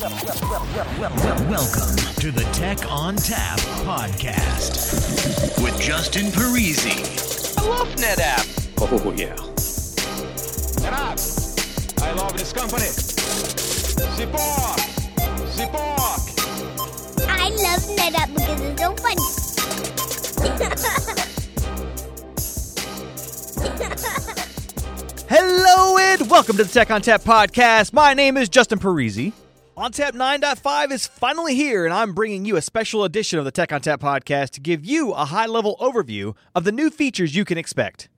Welcome to the Tech ONTAP podcast with Justin Parisi. I love NetApp. Oh, yeah. NetApp. I love this company. Support. Support. I love NetApp because it's so funny. Hello and welcome to the Tech ONTAP podcast. My name is Justin Parisi. ONTAP 9.5 is finally here, and I'm bringing you a special edition of the Tech ONTAP podcast to give you a high level overview of the new features you can expect.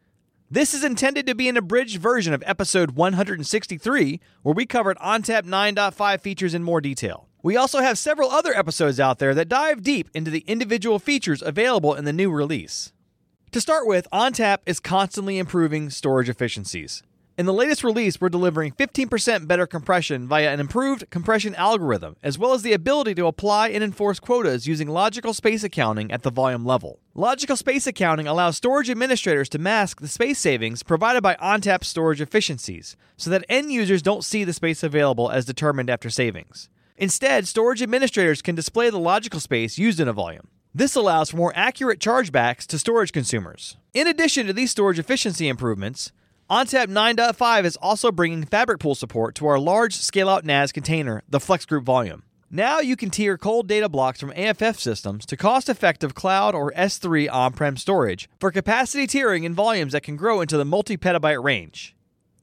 This is intended to be an abridged version of episode 163, where we covered ONTAP 9.5 features in more detail. We also have several other episodes out there that dive deep into the individual features available in the new release. To start with, ONTAP is constantly improving storage efficiencies. In the latest release, we're delivering 15% better compression via an improved compression algorithm, as well as the ability to apply and enforce quotas using logical space accounting at the volume level. Logical space accounting allows storage administrators to mask the space savings provided by ONTAP storage efficiencies, so that end users don't see the space available as determined after savings. Instead, storage administrators can display the logical space used in a volume. This allows for more accurate chargebacks to storage consumers. In addition to these storage efficiency improvements, ONTAP 9.5 is also bringing FabricPool support to our large scale out NAS container, the FlexGroup Volume. Now you can tier cold data blocks from AFF systems to cost effective cloud or S3 on prem storage for capacity tiering in volumes that can grow into the multi petabyte range.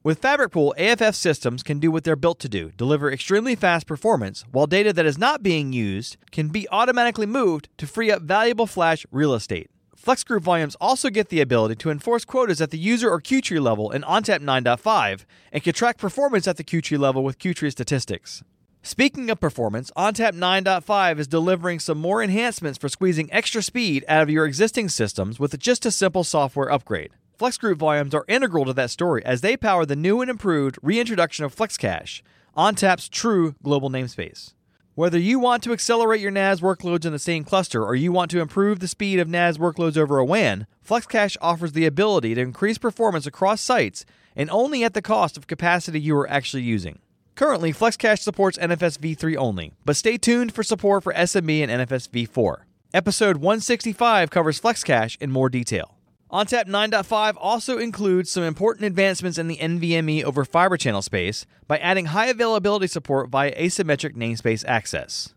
With FabricPool, AFF systems can do what they're built to do deliver extremely fast performance, while data that is not being used can be automatically moved to free up valuable flash real estate. FlexGroup volumes also get the ability to enforce quotas at the user or Qtree level in ONTAP 9.5 and can track performance at the Qtree level with Qtree statistics. Speaking of performance, ONTAP 9.5 is delivering some more enhancements for squeezing extra speed out of your existing systems with just a simple software upgrade. FlexGroup volumes are integral to that story as they power the new and improved reintroduction of FlexCache, ONTAP's true global namespace. Whether you want to accelerate your NAS workloads in the same cluster or you want to improve the speed of NAS workloads over a WAN, FlexCache offers the ability to increase performance across sites and only at the cost of capacity you are actually using. Currently, FlexCache supports NFS v3 only, but stay tuned for support for SMB and NFS v4. Episode 165 covers FlexCache in more detail. ONTAP 9.5 also includes some important advancements in the NVMe over Fiber Channel space by adding high availability support via asymmetric namespace access.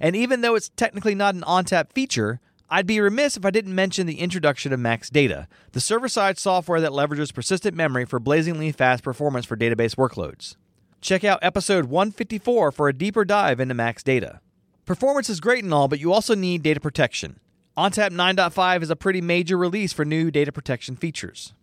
And even though it's technically not an ONTAP feature, I'd be remiss if I didn't mention the introduction of Max Data, the server side software that leverages persistent memory for blazingly fast performance for database workloads. Check out episode 154 for a deeper dive into Max Data. Performance is great and all, but you also need data protection. ONTAP 9.5 is a pretty major release for new data protection features.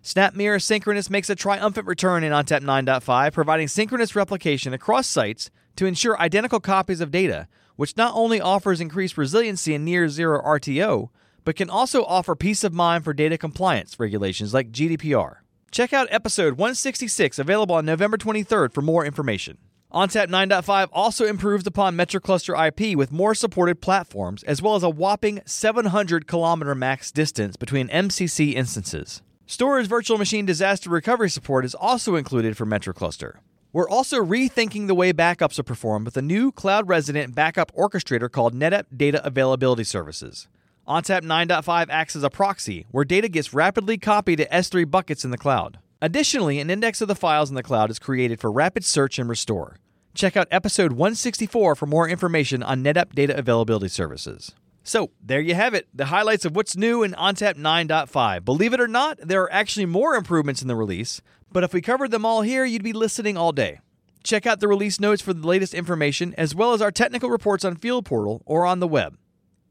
SnapMirror Synchronous makes a triumphant return in ONTAP 9.5, providing synchronous replication across sites to ensure identical copies of data, which not only offers increased resiliency and near zero RTO, but can also offer peace of mind for data compliance regulations like GDPR. Check out episode 166, available on November 23rd, for more information. ONTAP 9.5 also improves upon MetroCluster IP with more supported platforms, as well as a whopping 700 kilometer max distance between MCC instances. Storage Virtual Machine Disaster Recovery support is also included for MetroCluster. We're also rethinking the way backups are performed with a new cloud resident backup orchestrator called NetApp Data Availability Services. ONTAP 9.5 acts as a proxy, where data gets rapidly copied to S3 buckets in the cloud. Additionally, an index of the files in the cloud is created for rapid search and restore. Check out episode 164 for more information on NetApp data availability services. So, there you have it, the highlights of what's new in ONTAP 9.5. Believe it or not, there are actually more improvements in the release, but if we covered them all here, you'd be listening all day. Check out the release notes for the latest information, as well as our technical reports on Field Portal or on the web.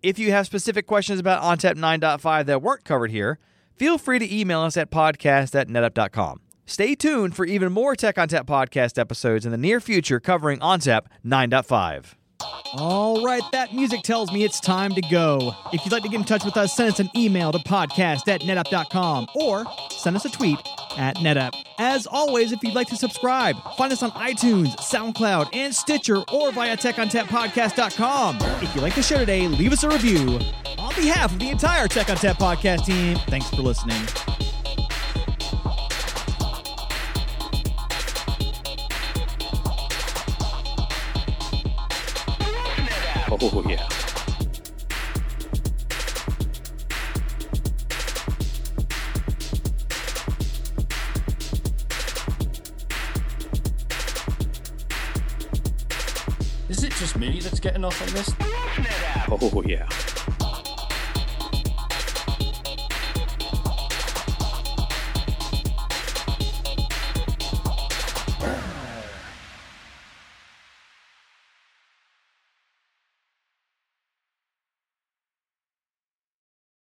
If you have specific questions about ONTAP 9.5 that weren't covered here, feel free to email us at podcast at netapp.com. Stay tuned for even more Tech ONTAP podcast episodes in the near future covering ONTAP 9.5. All right, that music tells me it's time to go. If you'd like to get in touch with us, send us an email to podcast at netapp.com or send us a tweet at netapp. As always, if you'd like to subscribe, find us on iTunes, SoundCloud, and Stitcher or via techontappodcast.com. If you like the show today, leave us a review. On behalf of the entire Tech ONTAP podcast team, thanks for listening. Oh, yeah. Is it just me that's getting off on this? Oh, yeah.